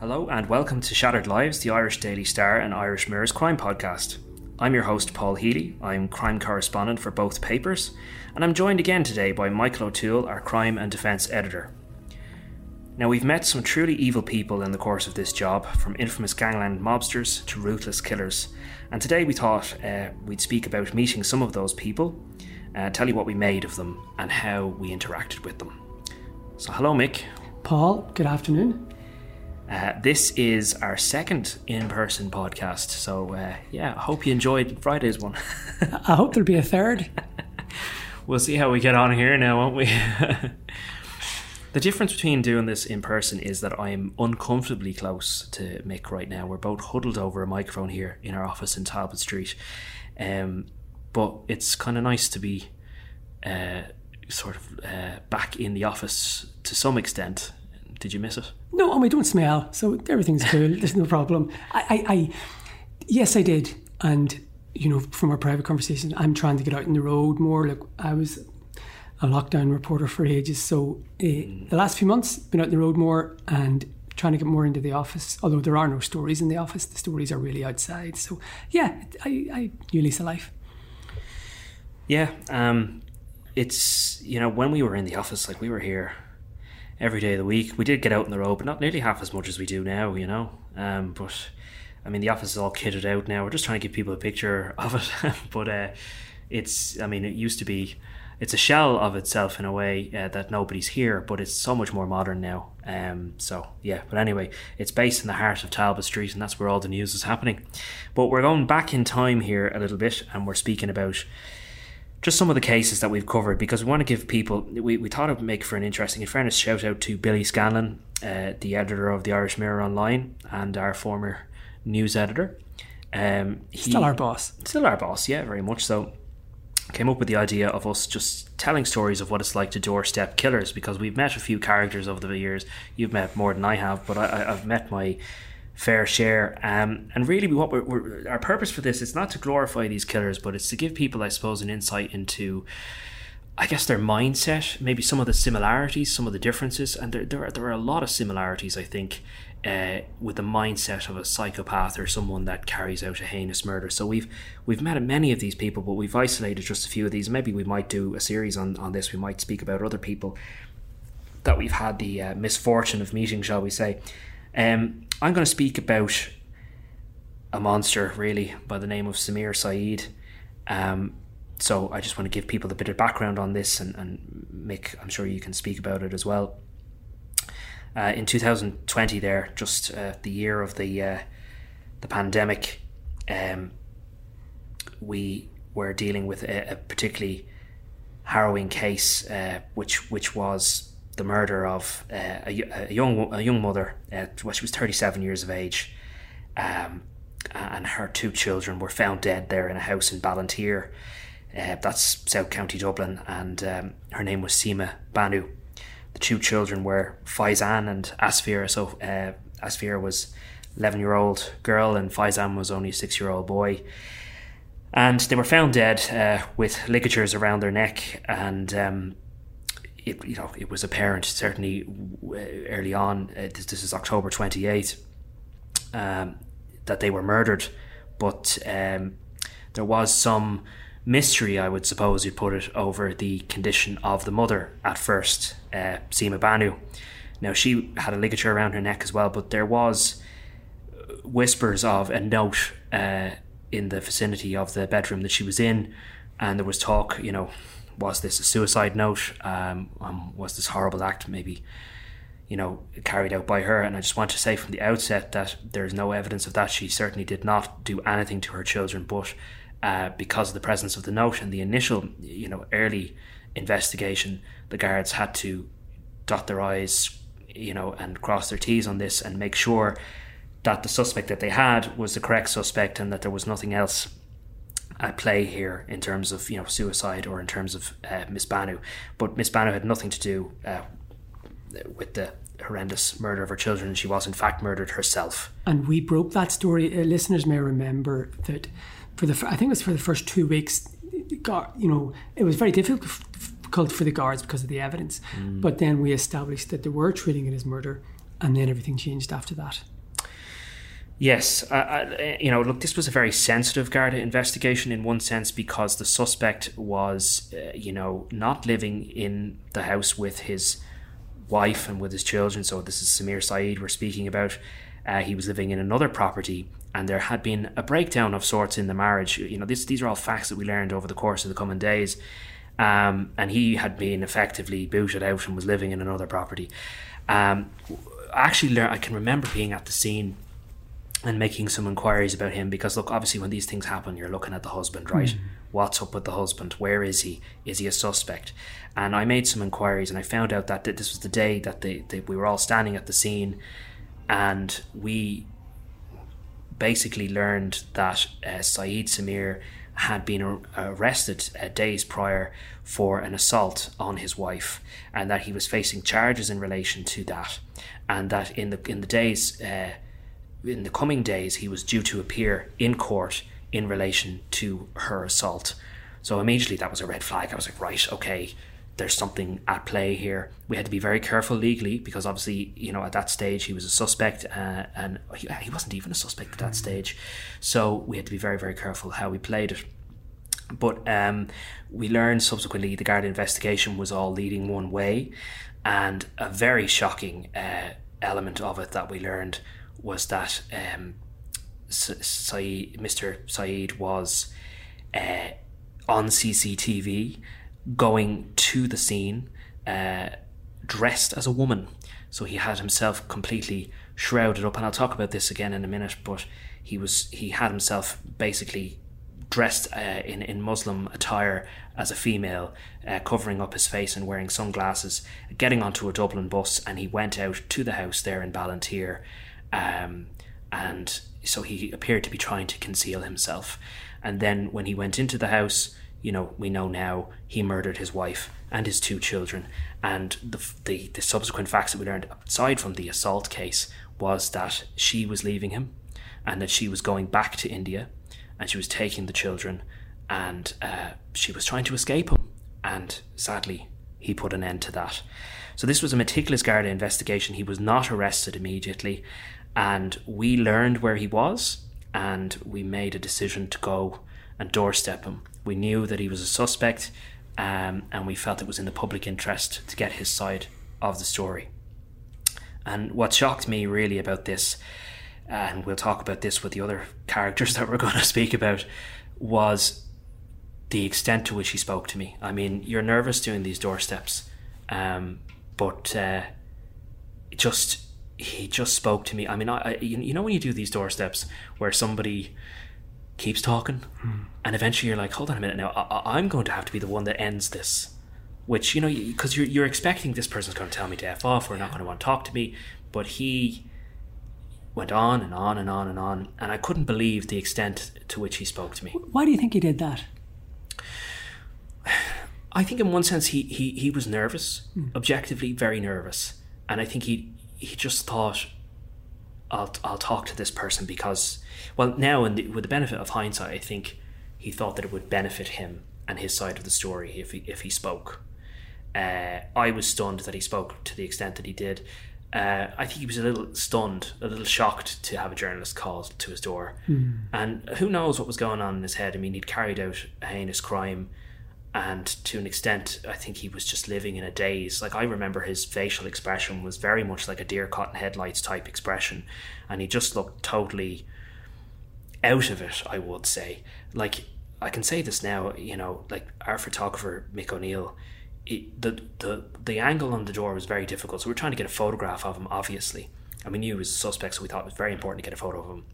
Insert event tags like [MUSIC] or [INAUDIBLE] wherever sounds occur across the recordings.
Hello and welcome to Shattered Lives, the Irish Daily Star and Irish Mirror's crime podcast. I'm your host, Paul Healy. I'm crime correspondent for both papers, and I'm joined again today by Michael O'Toole, our crime and defence editor. Now, we've met some truly evil people in the course of this job, from infamous gangland mobsters to ruthless killers, and today we thought uh, we'd speak about meeting some of those people, uh, tell you what we made of them, and how we interacted with them. So, hello, Mick. Paul, good afternoon. Uh, this is our second in person podcast. So, uh, yeah, I hope you enjoyed Friday's one. [LAUGHS] I hope there'll be a third. [LAUGHS] we'll see how we get on here now, won't we? [LAUGHS] the difference between doing this in person is that I am uncomfortably close to Mick right now. We're both huddled over a microphone here in our office in Talbot Street. Um, but it's kind of nice to be uh, sort of uh, back in the office to some extent. Did you miss it? No, and we don't smell, so everything's cool. [LAUGHS] There's no problem. I, I, I, yes, I did, and you know, from our private conversation, I'm trying to get out in the road more. Like I was a lockdown reporter for ages, so uh, the last few months been out in the road more and trying to get more into the office. Although there are no stories in the office, the stories are really outside. So yeah, I, I new lease of life. Yeah, um, it's you know when we were in the office, like we were here every day of the week. We did get out in the road, but not nearly half as much as we do now, you know. Um, but I mean, the office is all kitted out now. We're just trying to give people a picture [LAUGHS] of it. but uh, it's, I mean, it used to be, it's a shell of itself in a way uh, that nobody's here, but it's so much more modern now. Um, so yeah, but anyway, it's based in the heart of Talbot Street, and that's where all the news is happening. But we're going back in time here a little bit, and we're speaking about just some of the cases that we've covered because we want to give people we, we thought it would make for an interesting in fairness shout out to billy scanlon uh, the editor of the irish mirror online and our former news editor. Um, he, still our boss. Still our boss yeah very much so. Came up with the idea of us just telling stories of what it's like to doorstep killers because we've met a few characters over the years. You've met more than i have but I, i've met my fair share. Um, and really, what we're, we're, our purpose for this is not to glorify these killers, but it's to give people, I suppose, an insight into. I guess their mindset, maybe some of the similarities, some of the differences, and there there are, there are a lot of similarities. I think uh, with the mindset of a psychopath or someone that carries out a heinous murder. So we've we've met many of these people, but we've isolated just a few of these. Maybe we might do a series on on this. We might speak about other people that we've had the uh, misfortune of meeting, shall we say? Um, I'm going to speak about a monster, really, by the name of Samir Saeed. Um, so I just want to give people a bit of background on this, and, and Mick, I'm sure you can speak about it as well. Uh, in 2020, there, just uh, the year of the uh, the pandemic, um, we were dealing with a, a particularly harrowing case, uh, which which was the murder of uh, a, a, young a young mother. Well, she was 37 years of age, um, and her two children were found dead there in a house in Ballinteer. Uh, that's South County Dublin, and um, her name was Seema Banu. The two children were Faizan and Asfira. So uh, Asfir was 11 year old girl, and Faizan was only a six year old boy. And they were found dead uh, with ligatures around their neck and um, it, you know, it was apparent certainly early on. Uh, this, this, is October twenty eighth um, that they were murdered, but um, there was some mystery, I would suppose you'd put it, over the condition of the mother at first, uh, Seema Banu. Now she had a ligature around her neck as well, but there was whispers of a note uh, in the vicinity of the bedroom that she was in, and there was talk, you know, was this a suicide note? Um, um, was this horrible act maybe, you know, carried out by her? And I just want to say from the outset that there is no evidence of that. She certainly did not do anything to her children, but uh, because of the presence of the note and the initial, you know, early investigation, the guards had to dot their I's, you know, and cross their T's on this and make sure that the suspect that they had was the correct suspect and that there was nothing else at play here in terms of you know suicide or in terms of uh, Miss Banu. But Miss Banu had nothing to do uh, with the horrendous murder of her children. She was in fact murdered herself. And we broke that story. Uh, listeners may remember that for the I think it was for the first two weeks. Got you know it was very difficult for the guards because of the evidence. Mm. But then we established that they were treating it as murder and then everything changed after that. Yes, uh, you know, look, this was a very sensitive Garda investigation in one sense because the suspect was, uh, you know, not living in the house with his wife and with his children. So this is Samir Saeed we're speaking about. Uh, he was living in another property, and there had been a breakdown of sorts in the marriage. You know, this, these are all facts that we learned over the course of the coming days. Um, and he had been effectively booted out and was living in another property. Um, I actually, learned, I can remember being at the scene and making some inquiries about him because look obviously when these things happen you're looking at the husband right? Mm. what's up with the husband? Where is he? Is he a suspect? And i made some inquiries and i found out that this was the day that they, they we were all standing at the scene and we basically learned that uh, saeed samir had been arrested uh, days prior for an assault on his wife and that he was facing charges in relation to that and that in the in the days uh, in the coming days, he was due to appear in court in relation to her assault. So immediately that was a red flag. I was like, right, okay, there's something at play here. We had to be very careful legally because obviously, you know, at that stage he was a suspect uh, and he, he wasn't even a suspect at that stage. So we had to be very, very careful how we played it. But um, we learned subsequently the Garda investigation was all leading one way, and a very shocking uh, element of it that we learned was that um, Mr. Saeed was uh, on CCTV going to the scene uh, dressed as a woman. So he had himself completely shrouded up, and I'll talk about this again in a minute. But he was he had himself basically dressed uh, in in Muslim attire as a female, uh, covering up his face and wearing sunglasses, getting onto a Dublin bus, and he went out to the house there in Ballinteer um, and so he appeared to be trying to conceal himself. And then when he went into the house, you know, we know now he murdered his wife and his two children. And the, the, the subsequent facts that we learned, aside from the assault case, was that she was leaving him and that she was going back to India and she was taking the children and uh, she was trying to escape him. And sadly, he put an end to that. So this was a meticulous Garda investigation. He was not arrested immediately and we learned where he was and we made a decision to go and doorstep him. We knew that he was a suspect um, and we felt it was in the public interest to get his side of the story. And what shocked me really about this, and we'll talk about this with the other characters [LAUGHS] that we're going to speak about, was the extent to which he spoke to me. I mean, you're nervous doing these doorsteps, um, but uh, just he just spoke to me. I mean, I, I you know when you do these doorsteps where somebody keeps talking, hmm. and eventually you're like, hold on a minute now, I, am going to have to be the one that ends this. Which you know, because you're you're expecting this person's going to tell me to f off, or not going to want to talk to me, but he went on and on and on and on, and I couldn't believe the extent to which he spoke to me. Why do you think he did that? [SIGHS] I think in one sense he he, he was nervous, mm. objectively very nervous, and I think he he just thought, I'll, I'll talk to this person because, well, now the, with the benefit of hindsight, I think he thought that it would benefit him and his side of the story if he, if he spoke. Uh, I was stunned that he spoke to the extent that he did. Uh, I think he was a little stunned, a little shocked to have a journalist called to his door. Mm. And who knows what was going on in his head? I mean, he'd carried out a heinous crime and to an extent i think he was just living in a daze. Like i remember his facial expression was very much like a deer caught in headlights type expression and he just looked totally out of it i would say. Like i can say this now you know like our photographer mick o'neill the, the the angle on the door was very difficult. So we are trying to get a photograph of him obviously. And we knew he was a suspect so we thought it was very important to get a photo of him.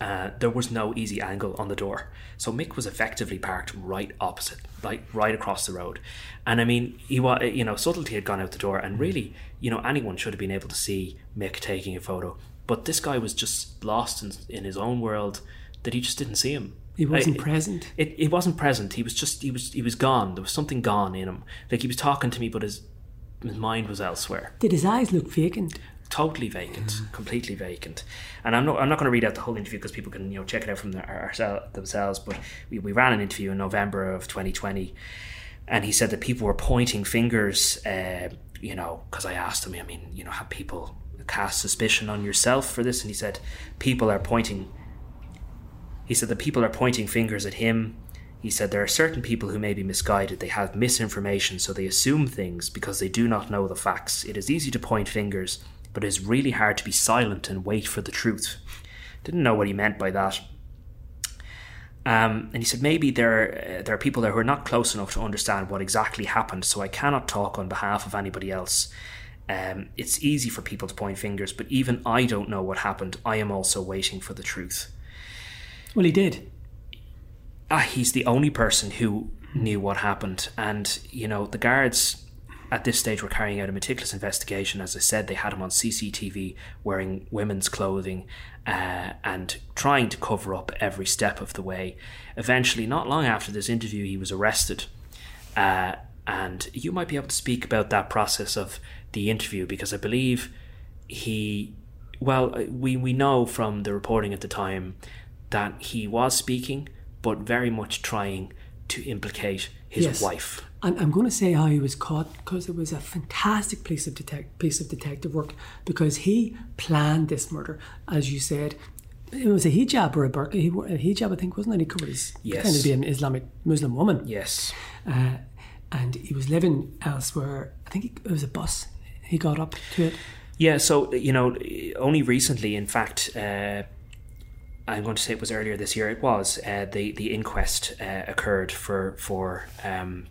Uh, there was no easy angle on the door. So Mick was effectively parked right opposite, like right across the road. And I mean, he was, you know, subtlety had gone out the door, and mm. really, you know, anyone should have been able to see Mick taking a photo. But this guy was just lost in, in his own world that he just didn't see him. He wasn't present. It, it wasn't present. He was just he was he was gone. There was something gone in him. Like he was talking to me, but his his mind was elsewhere. Did his eyes look vacant? Totally vacant, mm. completely vacant. And I'm not I'm not going to read out the whole interview because people can you know check it out from their, themselves. But we, we ran an interview in November of 2020, and he said that people were pointing fingers. Uh, you know, because I asked him. I mean, you know, have people cast suspicion on yourself for this? And he said, people are pointing. He said that people are pointing fingers at him. He said there are certain people who may be misguided. They have misinformation, so they assume things because they do not know the facts. It is easy to point fingers, but it is really hard to be silent and wait for the truth. Didn't know what he meant by that. Um, and he said maybe there uh, there are people there who are not close enough to understand what exactly happened, so I cannot talk on behalf of anybody else. Um, it's easy for people to point fingers, but even I don't know what happened. I am also waiting for the truth. Well, he did. Ah, he's the only person who knew what happened, and you know the guards at this stage we're carrying out a meticulous investigation. As I said, they had him on CCTV wearing women's clothing uh, and trying to cover up every step of the way. Eventually, not long after this interview, he was arrested. Uh, and you might be able to speak about that process of the interview because I believe he, well, we, we know from the reporting at the time that he was speaking, but very much trying to implicate his Yes. wife. And I'm going to say how he was caught because it was a fantastic piece of detect piece of detective work because he planned this murder, as you said. It was a hijab or a burqa. He wore a hijab, I think, wasn't it? He covered his Yes. kind of be an Islamic Muslim woman, Yes. uh, and he was living elsewhere. I think it was a bus. He got up to it. Yeah, so you know, only recently, in fact, uh, I'm going to say it was earlier this year. It was uh, the the inquest uh, occurred for for um,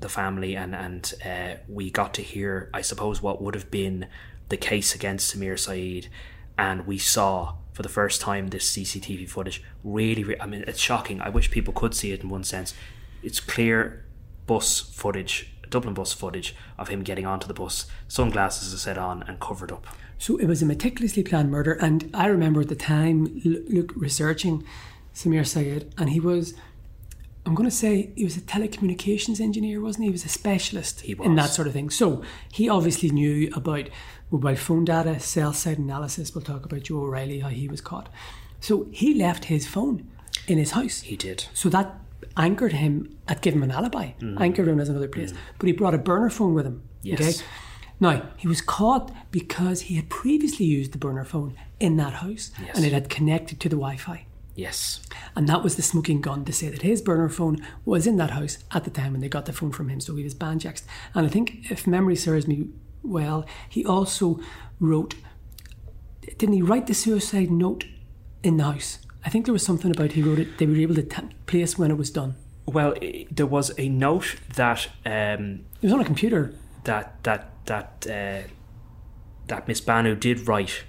the family, and and uh, we got to hear, I suppose, what would have been the case against Samir Saeed, and we saw for the first time this CCTV footage. Really, re- I mean, it's shocking. I wish people could see it in one sense. It's clear bus footage, Dublin bus footage of him getting onto the bus, sunglasses are set on and covered up. So it was a meticulously planned murder, and I remember at the time look researching Samir Sayed, and he was. I'm going to say he was a telecommunications engineer, wasn't he? He was a specialist He in that sort of thing. So he obviously knew about mobile phone data, cell site analysis. We'll talk about Joe O'Reilly, how he was caught. So he left his phone in his house. He did. So that anchored him at giving him an alibi, mm. anchored him as another place. Mm. But he brought a burner phone with him. Yes. Okay. Now he was caught because he had previously used the burner phone in that house, Yes. and it had connected to the Wi-Fi. Yes. And that was the smoking gun to say that his burner phone was in that house at the time when they got the phone from him. So he was banjaxed. And I think, if memory serves me well, he also wrote, didn't he write the suicide note in the house? I think there was something about he wrote it, they were able to t- place when it was done. Well, there was a note that um, It was on a computer. that that that uh, that Miss Banu did write,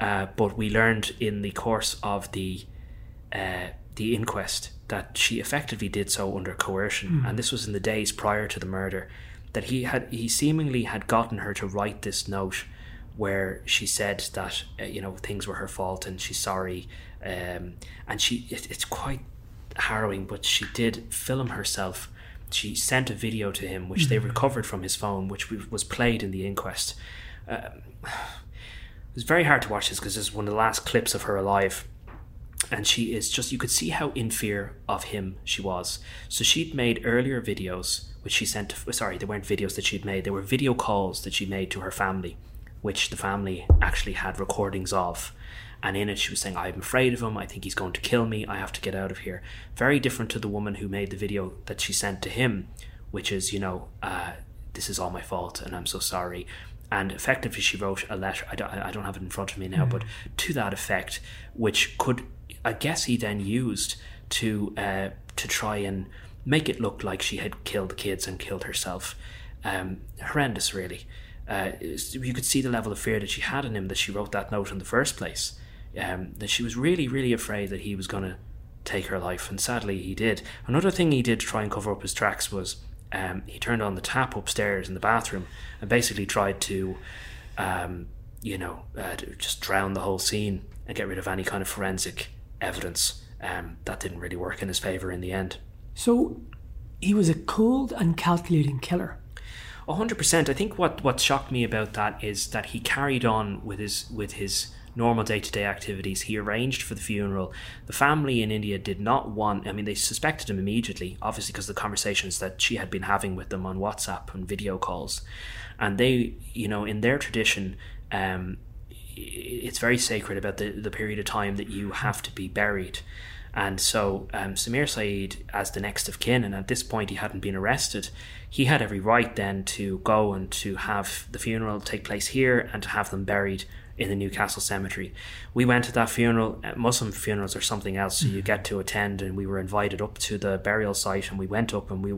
uh, but we learned in the course of the uh, the inquest that she effectively did so under coercion, and this was in the days prior to the murder. That he had he seemingly had gotten her to write this note, where she said that uh, you know things were her fault and she's sorry, um, and she it, it's quite harrowing, but she did film herself. She sent a video to him, which they recovered from his phone, which was played in the inquest. Um, [SIGHS] it was very hard to watch this because this is one of the last clips of her alive. And she is just, you could see how in fear of him she was. So she'd made earlier videos, which she sent to, sorry, they weren't videos that she'd made, they were video calls that she made to her family, which the family actually had recordings of. And in it, she was saying, I'm afraid of him. I think he's going to kill me. I have to get out of here. Very different to the woman who made the video that she sent to him, which is, you know, uh, this is all my fault and I'm so sorry. And effectively, she wrote a letter. I don't, I don't have it in front of me now, but to that effect, which could, I guess, he then used to uh, to try and make it look like she had killed the kids and killed herself. Um, horrendous, really. Uh, you could see the level of fear that she had in him that she wrote that note in the first place. Um, that she was really, really afraid that he was going to take her life, and sadly he did. Another thing he did to try and cover up his tracks was um, he turned on the tap upstairs in the bathroom and basically tried to, um, you know, uh, just drown the whole scene and get rid of any kind of forensic evidence. Um, that didn't really work in his favour in the end. So he was a cold and calculating killer. A hundred percent. I think what what shocked me about that is that he carried on with his with his normal day to day activities. He arranged for the funeral. The family in India did not want. I mean, they suspected him immediately, obviously because of the conversations that she had been having with them on WhatsApp and video calls, and they, you know, in their tradition. Um, it's very sacred about the, the period of time that you have to be buried. And so um, Samir Saeed, as the next of kin, and at this point he hadn't been arrested, he had every right then to go and to have the funeral take place here and to have them buried in the Newcastle Cemetery. We went to that funeral. Uh, Muslim funerals are something else, so you get to attend, and we were invited up to the burial site, and we went up and we.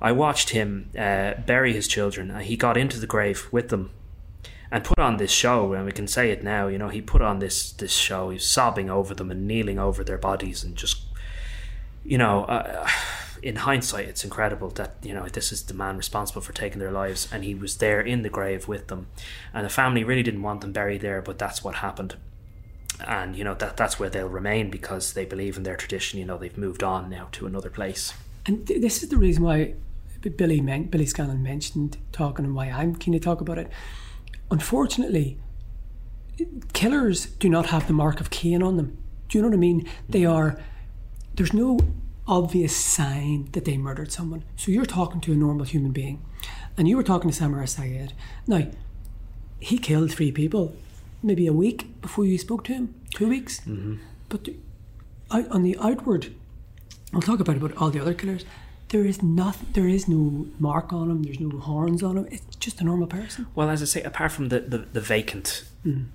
I watched him uh, bury his children. He got into the grave with them and put on this show and we can say it now you know he put on this this show he's sobbing over them and kneeling over their bodies and just you know uh, in hindsight it's incredible that you know this is the man responsible for taking their lives and he was there in the grave with them. And the family really didn't want them buried there but that's what happened. And you know that that's where they'll remain because they believe in their tradition you know they've moved on now to another place. And th- this is the reason why Billy men- Billy Scanlon mentioned talking and why I'm keen to talk about it. Unfortunately, killers do not have the mark of Cain on them. Do you know what I mean? They mm-hmm. are, there's no obvious sign that they murdered someone. So you're talking to a normal human being, and you were talking to Samir Sayed. Now, he killed three people, maybe a week before you spoke to him, two weeks. Mm-hmm. But on the outward, I'll talk about about all the other killers there is nothing there is no mark on him there's no horns on him it's just a normal person well as i say apart from the the, the vacant mm.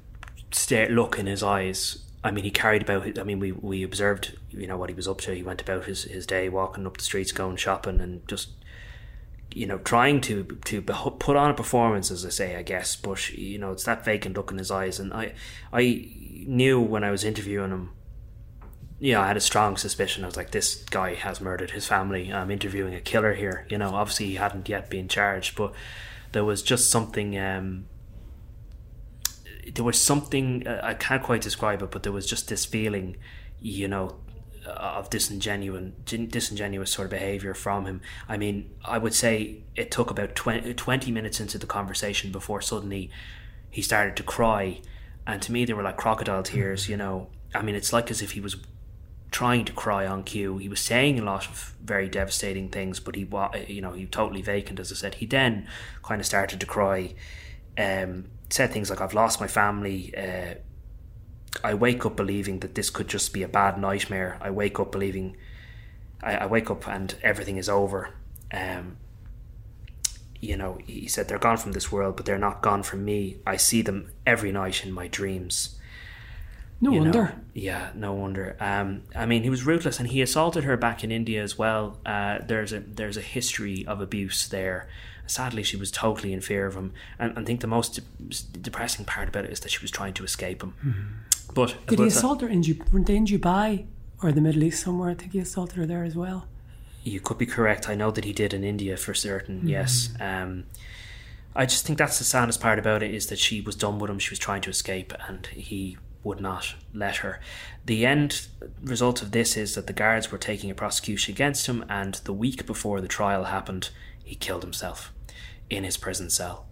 stare look in his eyes i mean he carried about i mean we we observed you know what he was up to he went about his his day walking up the streets going shopping and just you know trying to to put on a performance as i say i guess but you know it's that vacant look in his eyes and i i knew when i was interviewing him you know, I had a strong suspicion. I was like, this guy has murdered his family. I'm interviewing a killer here. You know, obviously he hadn't yet been charged, but there was just something. Um, there was something uh, I can't quite describe it, but there was just this feeling, you know, of disingenuous, disingenuous sort of behavior from him. I mean, I would say it took about 20, 20 minutes into the conversation before suddenly he started to cry, and to me they were like crocodile tears. You know, I mean, it's like as if he was trying to cry on cue. He was saying a lot of very devastating things, but he you know, he totally vacant, as I said. He then kind of started to cry, um, said things like, I've lost my family. Uh, I wake up believing that this could just be a bad nightmare. I wake up believing, I, I wake up and everything is over. Um, you know, he said, they're gone from this world, but they're not gone from me. I see them every night in my dreams. No wonder. Know, yeah, no wonder. Um, I mean, he was ruthless, and he assaulted her back in India as well. Uh, there's a there's a history of abuse there. Sadly, she was totally in fear of him, and I think the most de- depressing part about it is that she was trying to escape him. Mm-hmm. But did he assault her in, they in Dubai or the Middle East somewhere? I think he assaulted her there as well. You could be correct. I know that he did in India for certain. Mm-hmm. Yes. Um, I just think that's the saddest part about it is that she was done with him. She was trying to escape, and he would not let her. The end result of this is that the guards were taking a prosecution against him, and the week before the trial happened, he killed himself in his prison cell.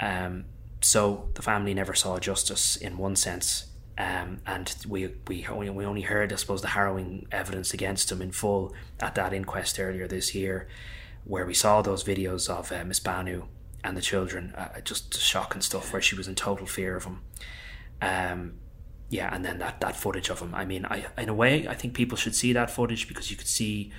Um, so the family never saw justice in one sense. Um, and we, we we only heard, I suppose, the harrowing evidence against him in full at that inquest earlier this year, where we saw those videos of uh, Miss Banu and the children, uh, just shocking stuff, where she was in total fear of him. Um, yeah, and then that that footage of him. I mean, I in a way, I think people should see that footage because you could see,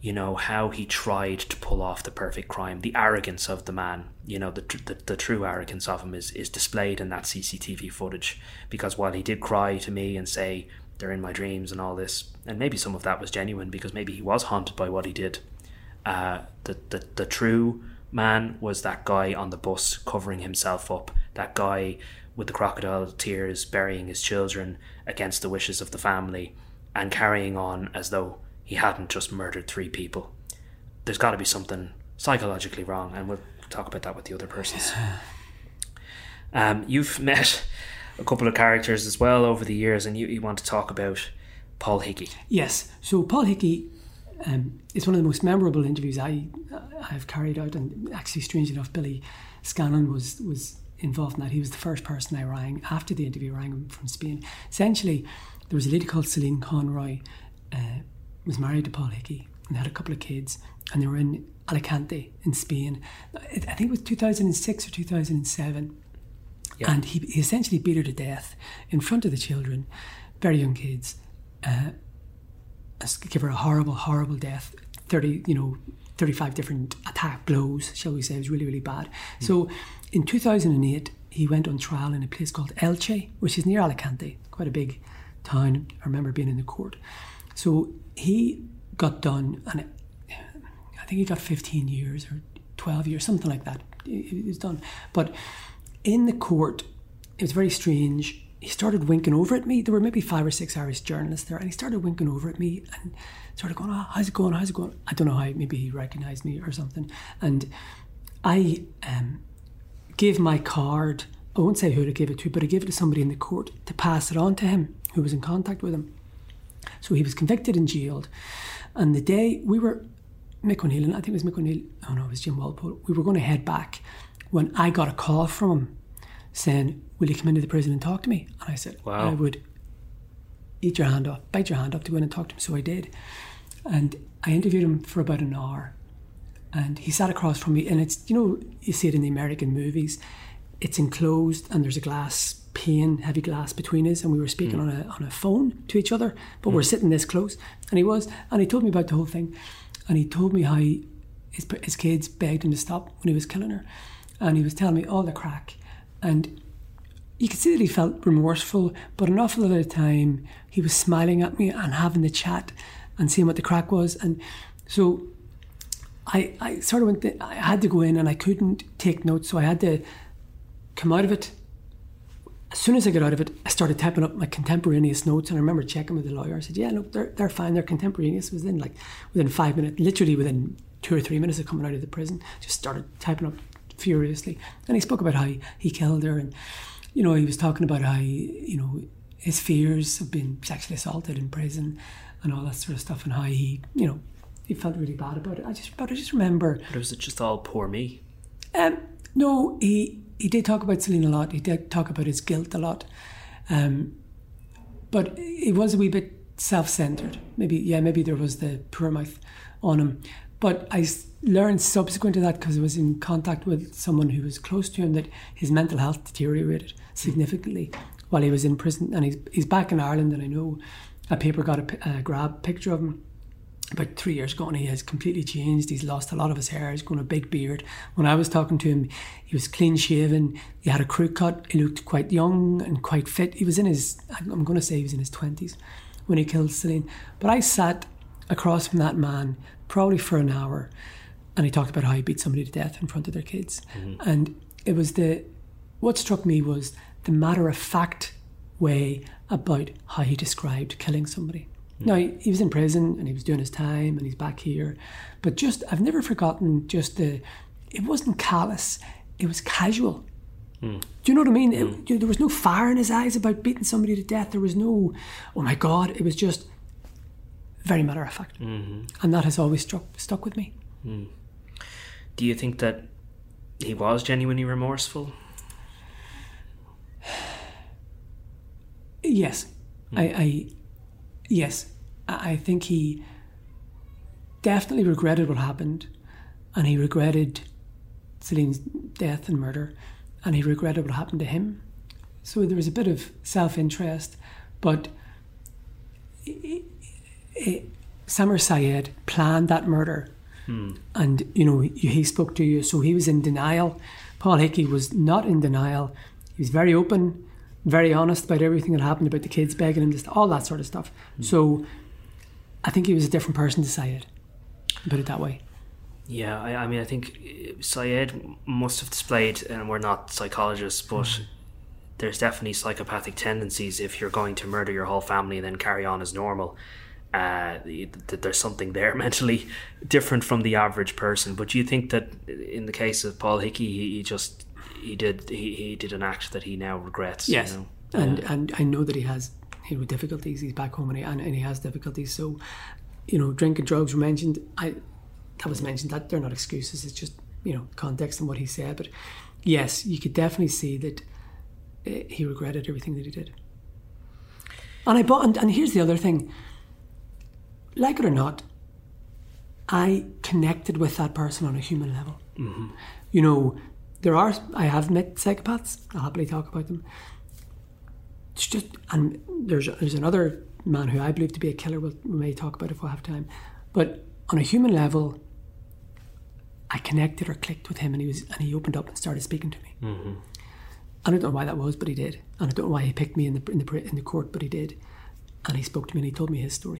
you know, how he tried to pull off the perfect crime. The arrogance of the man, you know, the the, the true arrogance of him is is displayed in that CCTV footage. Because while he did cry to me and say they're in my dreams and all this, and maybe some of that was genuine because maybe he was haunted by what he did. Uh, the the the true man was that guy on the bus covering himself up. That guy with the crocodile tears burying his children against the wishes of the family and carrying on as though he hadn't just murdered three people. There's got to be something psychologically wrong, and we'll talk about that with the other persons. [SIGHS] Um, you've met a couple of characters as well over the years, and you, you want to talk about Paul Hickey. Yes. So Paul Hickey um, is one of the most memorable interviews I I've carried out, and actually, strangely enough, Billy Scanlon was was involved in that. He was the first person I rang after the interview. rang him from Spain. Essentially, there was a lady called Celine Conroy, uh, was married to Paul Hickey, and they had a couple of kids, and they were in Alicante in Spain. I think it was 2006 or 2007. Yeah. And he, he essentially beat her to death in front of the children, very young kids. Uh, give her a horrible, horrible death. Thirty, you know, thirty-five different attack blows, shall we say? It was really, really bad. So, in two thousand and eight, he went on trial in a place called Elche, which is near Alicante, quite a big town. I remember being in the court. So he got done, and I think he got fifteen years or twelve years, something like that. He was done, but in the court, it was very strange he started winking over at me. There were maybe five or six Irish journalists there, and he started winking over at me and started going, oh, "How's it going? How's it going?" I don't know how. Maybe he recognised me or something. And I um, gave my card. I won't say who to give it to, but I gave it to somebody in the court to pass it on to him who was in contact with him. So he was convicted and jailed. And the day we were, Mick O'Neill, and I think it was Mick O'Neill, oh no, it was Jim Walpole, we were going to head back when I got a call from him saying, Will you come into the prison and talk to me? And I said, Wow. I would eat your hand off, bite your hand off to go in and talk to him. So I did. And I interviewed him for about an hour. And he sat across from me. And it's, you know, you see it in the American movies. It's enclosed and there's a glass pane, heavy glass between us. And we were speaking mm. on, a, on a phone to each other, but we're mm. sitting this close. And he was. And he told me about the whole thing. And he told me how he, his, his kids begged him to stop when he was killing her. And he was telling me all the crack. And you could see that he felt remorseful, but an awful lot of the time he was smiling at me and having the chat and seeing what the crack was. And so I, I sort of went, I had to go in and I couldn't take notes, so I had to come out of it. As soon as I got out of it, I started typing up my contemporaneous notes, and I remember checking with the lawyer. I said, "Yeah, look, they're they're fine. They're contemporaneous." Within like within five minutes, literally within two or three minutes of coming out of the prison, just started typing up furiously. And he spoke about how he killed her, and you know, he was talking about how you know his fears of being sexually assaulted in prison and all that sort of stuff, and how he, you know, he felt really bad about it. I just, but I just remember. But was it just all poor me? Um, no, he he did talk about Celine a lot. He did talk about his guilt a lot, um, but it was a wee bit self-centered. Maybe, yeah, maybe there was the poor mouth on him. But I learned subsequent to that because I was in contact with someone who was close to him that his mental health deteriorated significantly while he was in prison, and he's he's back in Ireland. And I know a paper got a, a grab picture of him about three years ago, and he has completely changed. He's lost a lot of his hair. He's grown a big beard. When I was talking to him, he was clean shaven. He had a crew cut. He looked quite young and quite fit. He was in his, I'm going to say he was in his 20s when he killed Celine. But I sat across from that man probably for an hour, and he talked about how he beat somebody to death in front of their kids. Mm-hmm. And it was the, what struck me was the matter of fact way about how he described killing somebody. Now he was in prison and he was doing his time and he's back here, but just I've never forgotten just the. It wasn't callous; it was casual. Hmm. Do you know what I mean? It, hmm. you there was no fire in his eyes about beating somebody to death. There was no, oh my god! It was just very matter of fact, mm-hmm. and that has always struck stuck with me. Hmm. Do you think that he was genuinely remorseful? Yes, I, I, yes, I think he definitely regretted what happened, and he regretted Celine's death and murder, and he regretted what happened to him. So there was a bit of self-interest, but i- i- Samir Syed planned that murder, hmm. and you know he spoke to you, so he was in denial. Paul Hickey was not in denial. He was very open, very honest about everything that happened, about the kids begging him, just all that sort of stuff. So I think he was a different person to Syed. Put it that way. Yeah, I, I mean, I think uh, Syed must have displayed, and we're not psychologists, but there's definitely psychopathic tendencies if you're going to murder your whole family and then carry on as normal. Uh, that there's something there [LAUGHS] mentally different from the average person. But do you think that in the case of Paul Hickey, he, he just he did he, he did an act that he now regrets? you Yes, know? and and I know that he has you know difficulties. He's back home and he, and, and he has difficulties. So, you know, drink and drugs were mentioned. I that was mentioned. That they're not excuses. It's just you know context and what he said. But yes, you could definitely see that uh, he regretted everything that he did. And I bought. And, and here's the other thing. Like it or not, I connected with that person on a human level. You know, there are. I have met psychopaths. I'll happily talk about them. It's just, and there's there's another man who I believe to be a killer. We'll, we may talk about if we have time. But on a human level, I connected or clicked with him, and he was and he opened up and started speaking to me. Mm-hmm. I don't know why that was, but he did, and I don't know why he picked me in the in the in the court, but he did, and he spoke to me and he told me his story.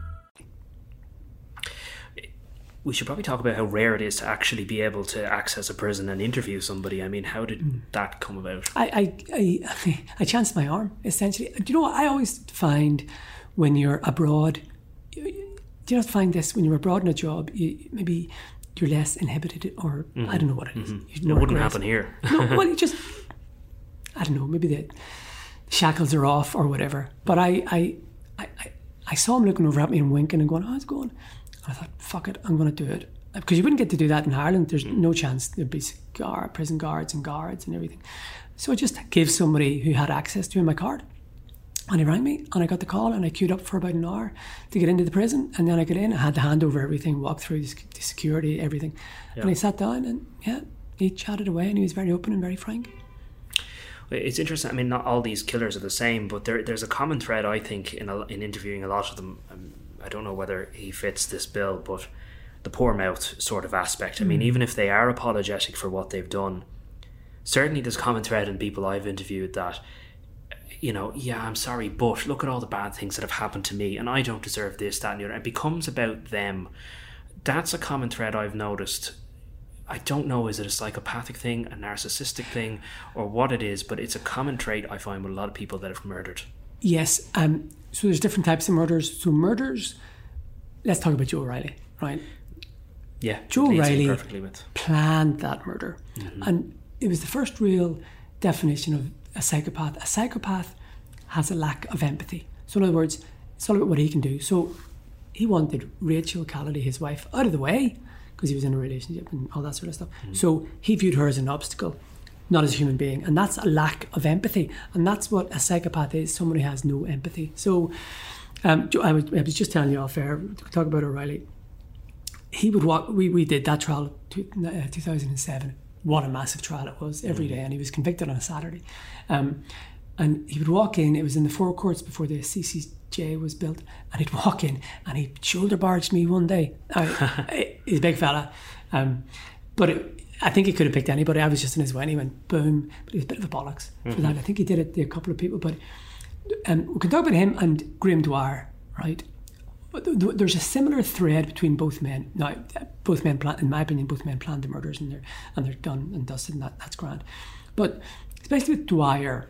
We should probably talk about how rare it is to actually be able to access a prison and interview somebody. I mean, how did hmm. that come about? I, I, I, [LAUGHS] I chanced my arm, essentially. Do you know what I always find when you're abroad? Do you not find this when you're abroad in a job? You, maybe you're less inhibited, or I mm-hmm. don't know what it is. Mm-hmm. You know It wouldn't happen here. no, [LAUGHS] well, you just, I don't know, maybe the shackles are off or whatever. But I, I, I, I, I saw him looking over at me and winking and going, oh, how's it going? I thought, fuck it, I'm going to do it. Because you wouldn't get to do that in Ireland. There's no chance there'd be guard, prison guards and guards and everything. So I just gave somebody who had access to my card. And he rang me and I got the call and I queued up for about an hour to get into the prison. And then I got in, I had to hand over everything, walk through the, security, everything. And I sat down and yeah, he chatted away and he was very open and very frank. It's interesting. I mean, not all these killers are the same, but there, there's a common thread. I think in a, in interviewing a lot of them. Um, I don't know whether he fits this bill, but the poor mouth sort of aspect. I mean, even if they are apologetic for what they've done, certainly there's common thread in people I've interviewed that. You know, yeah, I'm sorry, but look at all the bad things that have happened to me, and I don't deserve this, that, and the other. It becomes about them. That's a common thread I've noticed I don't know is it a psychopathic thing, a narcissistic thing, or what it is, but it's a common trait I find with a lot of people that have murdered. Yes. Um, so there's different types of murders. So murders, let's talk about Joe Riley, right? Yeah, Joe Riley planned that murder. And it was the first real definition of a psychopath. A psychopath has a lack of empathy. So, in other words, it's all about what he can do. So, he wanted Rachel Callaly, his wife, out of the way because he was in a relationship and all that sort of stuff. So, he viewed her as an obstacle, not as a human being. And that's a lack of empathy. And that's what a psychopath is someone who has no empathy. So, um, I, was, I was just telling you off air, to talk about O'Reilly he would walk. We, we did that trial, to, uh, 2007. What a massive trial it was every day, and he was convicted on a Saturday. Um, and he would walk in. It was in the Four Courts before the CCJ was built, and he'd walk in and he shoulder barged me one day. Uh, [LAUGHS] he's a big fella, um, but it, I think he could have picked anybody. I was just in his way, and he went boom. But he was a bit of a bollocks for that. I think he did it to a couple of people, but um, we can talk about him and Graham Dwyer, right? But th- th- there's a similar thread between both men. Now, both men, plan, in my opinion, both men planned the murders and they're and they're done and dusted, and that, that's grand. But especially with Dwyer,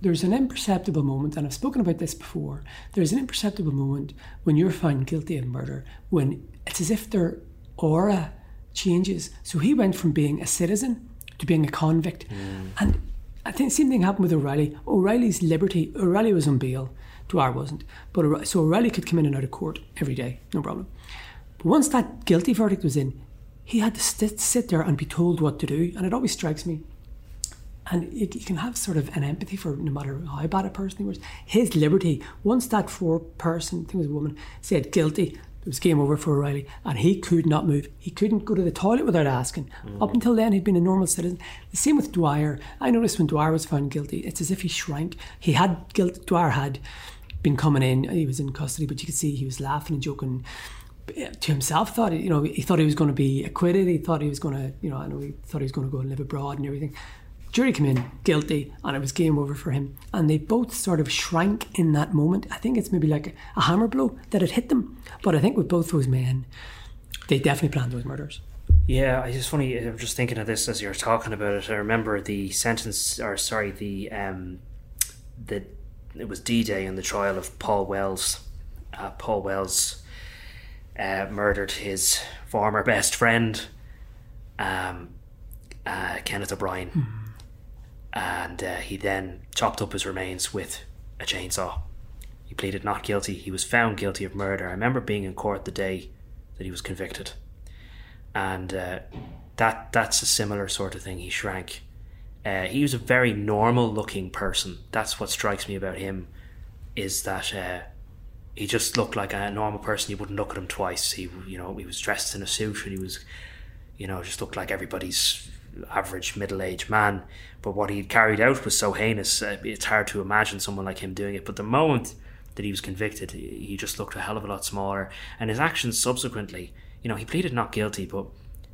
there's an imperceptible moment, and I've spoken about this before. There's an imperceptible moment when you're found guilty of murder, when it's as if their aura changes. So he went from being a citizen to being a convict, mm. and I think the same thing happened with O'Reilly. O'Reilly's liberty. O'Reilly was on bail. Dwyer wasn't. But O'Re- so O'Reilly could come in and out of court every day, no problem. But once that guilty verdict was in, he had to sit, sit there and be told what to do. And it always strikes me. And you, you can have sort of an empathy for no matter how bad a person he was. His liberty, once that foreperson, I think it was a woman, said guilty, it was game over for O'Reilly, and he could not move. He couldn't go to the toilet without asking. Up mm. until then, he'd been a normal citizen. The same with Dwyer. I noticed when Dwyer was found guilty, it's as if he shrank. He had guilt. Dwyer had been coming in. He was in custody, but you could see he was laughing and joking to himself. Thought you know he thought he was going to be acquitted. He thought he was going to you know I know he thought he was going to go and live abroad and everything. Jury came in guilty, and it was game over for him. And they both sort of shrank in that moment. I think it's maybe like a, hammer blow that had hit them. But I think with both those men, they definitely planned those murders. Yeah, I just funny. I'm just thinking of this as you're talking about it. I remember the sentence, or sorry, the um, the it was D-Day and the trial of Paul Wells. Uh, Paul Wells uh, murdered his former best friend, um, uh, Kenneth O'Brien. And uh, he then chopped up his remains with a chainsaw. He pleaded not guilty. He was found guilty of murder. I remember being in court the day that he was convicted, and uh, that that's a similar sort of thing. He shrank. Uh, he was a very normal-looking person. That's what strikes me about him, is that uh, he just looked like a normal person. You wouldn't look at him twice. He, you know, he was dressed in a suit and he was, you know, just looked like everybody's average middle-aged man. But what he carried out was so heinous. Uh, it's hard to imagine someone like him doing it. But the moment that he was convicted, he just looked a hell of a lot smaller. And his actions subsequently, you know, he pleaded not guilty, but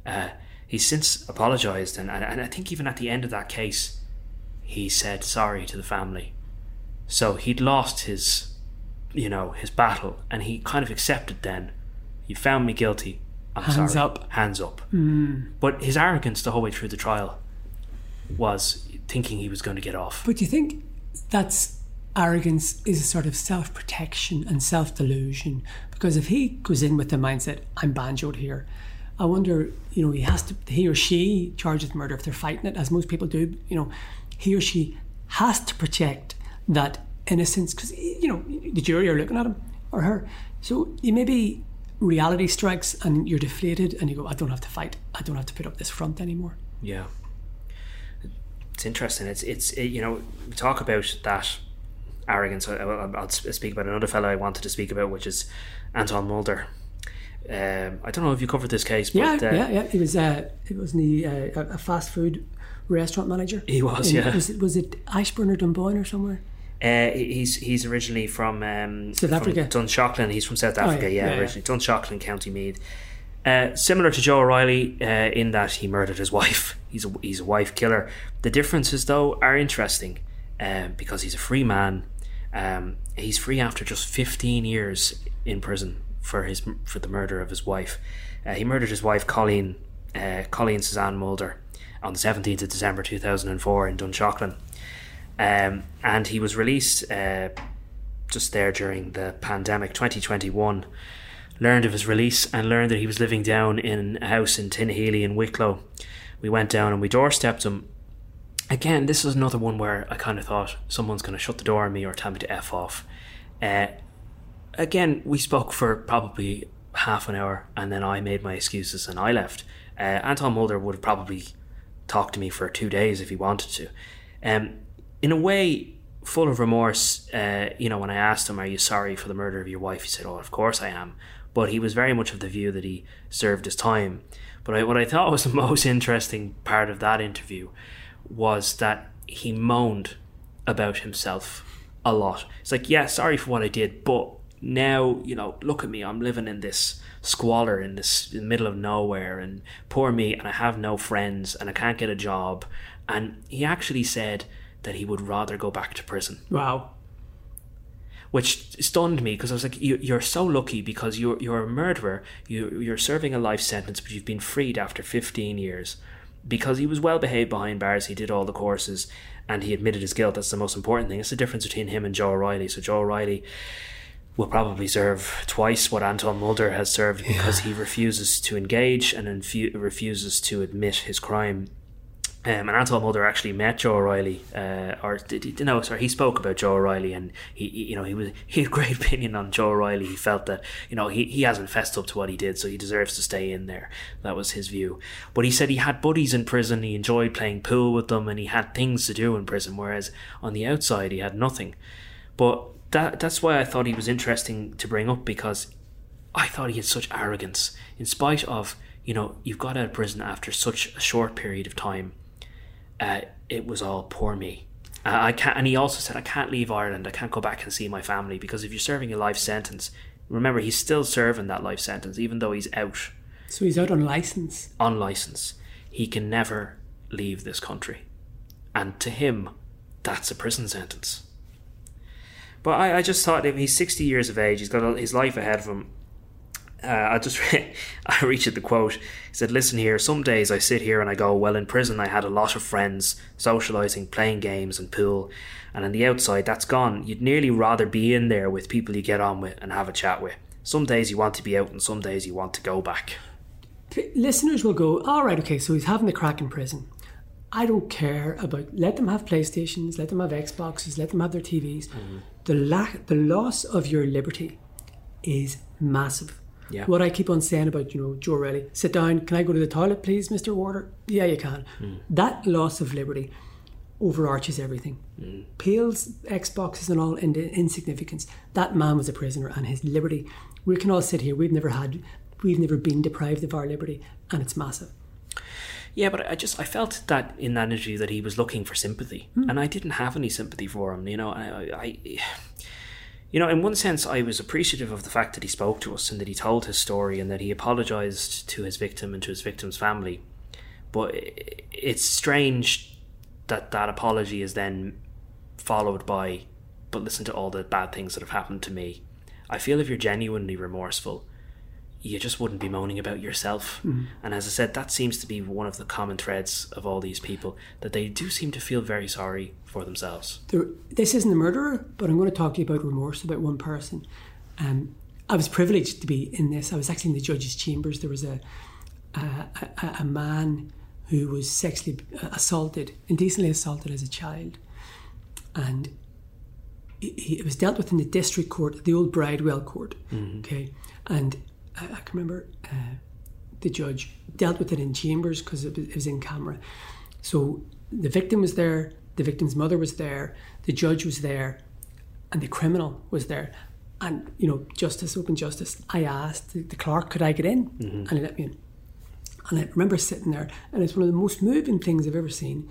uh, he's since apologised. And, and, and I think even at the end of that case, he said sorry to the family. So he'd lost his, you know, his battle, and he kind of accepted then. You found me guilty. I'm Hands sorry. up. Hands up. Hmm. But his arrogance the whole way through the trial was thinking he was going to get off. But do you think that's arrogance is a sort of self protection and self delusion? Because if he goes in with the mindset, I'm banjoed here, I wonder, you know, he has to, he or she charges murder if they're fighting it, as most people do, you know, he or she has to protect that innocence because, you know, the jury are looking at him or her. So you maybe reality strikes and you're deflated and you go, I don't have to fight. I don't have to put up this front anymore. Yeah, it's interesting. It's it's it, you know we talk about that arrogance. I, I'll, I'll speak about another fellow I wanted to speak about, which is Anton Mulder. Um, I don't know if you covered this case, but Yeah, uh, yeah, yeah. It was uh, it was the uh, a- a fast food restaurant manager. He was, In- yeah. Was it was it Ashbourne or Dunboyne or somewhere? Uh, he's he's originally from um, South from Africa. Oh, Dunshaughlin. He's from South Africa, yeah, yeah, yeah, yeah. originally Dunshaughlin, County Meath. Uh, similar to Joe O'Reilly uh, in that he murdered his [LAUGHS] wife. He's a he's a wife killer. The differences, though, are interesting um, because he's a free man. Um, he's free after just 15 years in prison for his for the murder of his wife. Uh, he murdered his wife, Colleen uh, Colleen Suzanne Mulder, on the 17th of December 2004 in Dunshaughlin. Um, and he was released uh, just there during the pandemic 2021 learned of his release and learned that he was living down in a house in Tinahely in Wicklow. We went down and we doorstepped him. Again, this is another one where I kind of thought someone's going to shut the door on me or tell me to F off. Uh, again, we spoke for probably half an hour and then I made my excuses and I left. Uh, Anton Mulder would have probably talked to me for two days if he wanted to. Um, in a way, full of remorse, uh, you know, when I asked him, Are you sorry for the murder of your wife? He said, Oh, of course I am. But he was very much of the view that he served his time. But I, what I thought was the [LAUGHS] most interesting part of that interview was that he moaned about himself a lot. It's like, yeah, sorry for what I did, but now, you know, look at me, I'm living in this squalor in this in middle of nowhere and poor me and I have no friends and I can't get a job. And he actually said that he would rather go back to prison Wow. which stunned me because I was like, you, "You're so lucky because you're you're a murderer. You you're serving a life sentence, but you've been freed after 15 years." Because he was well behaved behind bars, he did all the courses, and he admitted his guilt. That's the most important thing. It's the difference between him and Joe O'Reilly. So Joe O'Reilly will probably serve twice what Anton Mulder has served because he refuses to engage and infu- refuses to admit his crime. Um, and Anton Mulder actually met Joe O'Reilly, uh, or did he? No, sorry, he spoke about Joe O'Reilly, and he, you know, he was he had a great [LAUGHS] opinion on Joe O'Reilly. He felt that you know he, he hasn't fessed up to what he did, so he deserves to stay in there. That was his view. But he said he had buddies in prison. He enjoyed playing pool with them, and he had things to do in prison. Whereas on the outside, he had nothing. But that that's why I thought he was interesting to bring up because I thought he had such arrogance, in spite of you know you've got out of prison after such a short period of time. Uh, it was all poor me. Uh, I can't, and he also said I can't leave Ireland. I can't go back and see my family because if you're serving a life sentence, remember he's still serving that life sentence even though he's out So he's out on license. on license. He can never leave this country, and to him, that's a prison sentence. But I, I just thought if he's 60 years of age, he's got his life ahead of him. Uh, I just [LAUGHS] I reached the quote. He said, "Listen here. Some days I sit here and I go, well, in prison I had a lot of friends, socialising, playing games and pool, and on the outside that's gone. You'd nearly rather be in there with people you get on with and have a chat with. Some days you want to be out, and some days you want to go back." Listeners will go, all right, okay, so he's having the crack in prison. I don't care about. Let them have PlayStations. Let them have Xboxes. Let them have their TVs. The lack, the loss of your liberty, is massive. Yeah. What I keep on saying about you know Joe Riley, sit down. Can I go to the toilet, please, Mister Warder? Yeah, you can. Hmm. That loss of liberty overarches everything. Hmm. Pales Xboxes and all into insignificance. That man was a prisoner, and his liberty. We can all sit here. We've never had. We've never been deprived of our liberty, and it's massive. Yeah, but I just I felt that in that interview that he was looking for sympathy, hmm. and I didn't have any sympathy for him. You know, I, I, I, you know, in one sense, I was appreciative of the fact that he spoke to us and that he told his story and that he apologized to his victim and to his victim's family. But it's strange that that apology is then followed by, but listen to all the bad things that have happened to me. I feel if you're genuinely remorseful, you just wouldn't be moaning about yourself. And as I said, that seems to be one of the common threads of all these people that they do seem to feel very sorry for themselves. there, this isn't a murderer, but I'm going to talk to you about remorse about one person. Um, I was privileged to be in this. I was actually in the judge's chambers. There was a a, a, a man who was sexually assaulted, indecently assaulted as a child, and he, he- it was dealt with in the district court, the old Bridewell court. Okay, and I, I can remember uh, the judge dealt with it in chambers because it, was- it was in camera. So the victim was there, the victim's mother was there, the judge was there, and the criminal was there. And, you know, justice, open justice. I asked the, the clerk, could I get in? And he let me in. And I remember sitting there, and it's one of the most moving things I've ever seen.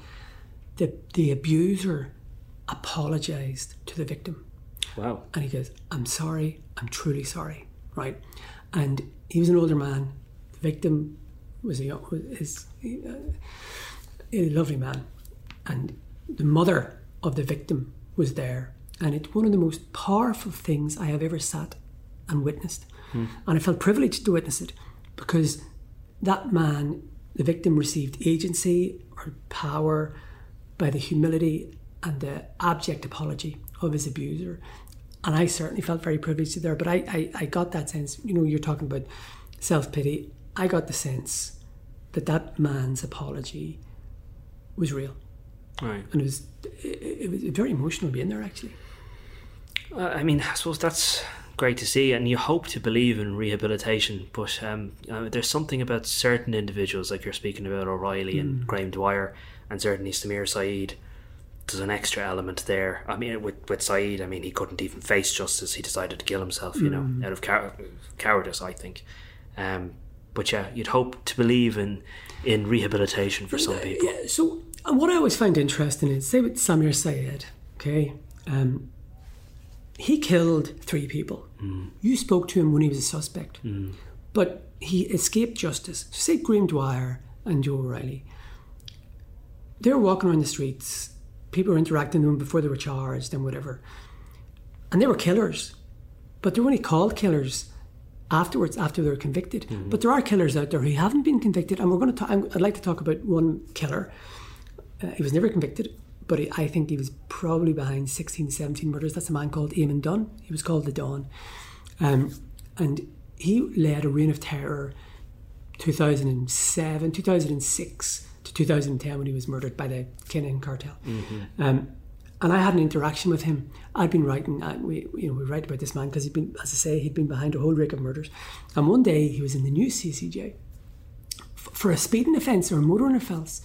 The, the abuser apologised to the victim. Wow. And he goes, I'm sorry, I'm truly sorry, right? And he was an older man. The victim was a young, is, uh, a lovely man. And the mother of the victim was there. And it's one of the most powerful things I have ever sat and witnessed. And I felt privileged to witness it because that man, the victim, received agency or power by the humility and the abject apology of his abuser. And I certainly felt very privileged there. But I, I, I got that sense, you know, you're talking about self pity. I got the sense that that man's apology was real. Right. And it was, it, it was very emotional being there, actually. Uh, I mean, I suppose that's great to see, and you hope to believe in rehabilitation. But um, uh, there's something about certain individuals, like you're speaking about O'Reilly and Graham Dwyer, and certainly Samir Saeed. There's an extra element there. I mean, with with Saeed, I mean, he couldn't even face justice. He decided to kill himself, you know, out of cow- cowardice, I think. Um, but yeah, you'd hope to believe in in rehabilitation for some people. Yeah, so uh, what I always find interesting is, say with Samir Sayed, okay, um, he killed three people. You spoke to him when he was a suspect, but he escaped justice. So say Graham Dwyer and Joe O'Reilly. They were walking around the streets. People were interacting with them before they were charged and whatever. And they were killers, but they were only called killers afterwards after they were convicted. But there are killers out there who haven't been convicted, and we're going to. talk I'd like to talk about one killer. Uh, he was never convicted, but he, I think he was probably behind 16, 17 murders. That's a man called Eamon Dunne. He was called the Don, um, and he led a reign of terror. 2007, 2006 to 2010 when he was murdered by the Kinahan cartel. Um, and I had an interaction with him. I'd been writing, uh, we, you know, we write about this man because he'd been, as I say, he'd been behind a whole rake of murders. And one day he was in the news CCJ f- for a speeding offence or a motoring offence.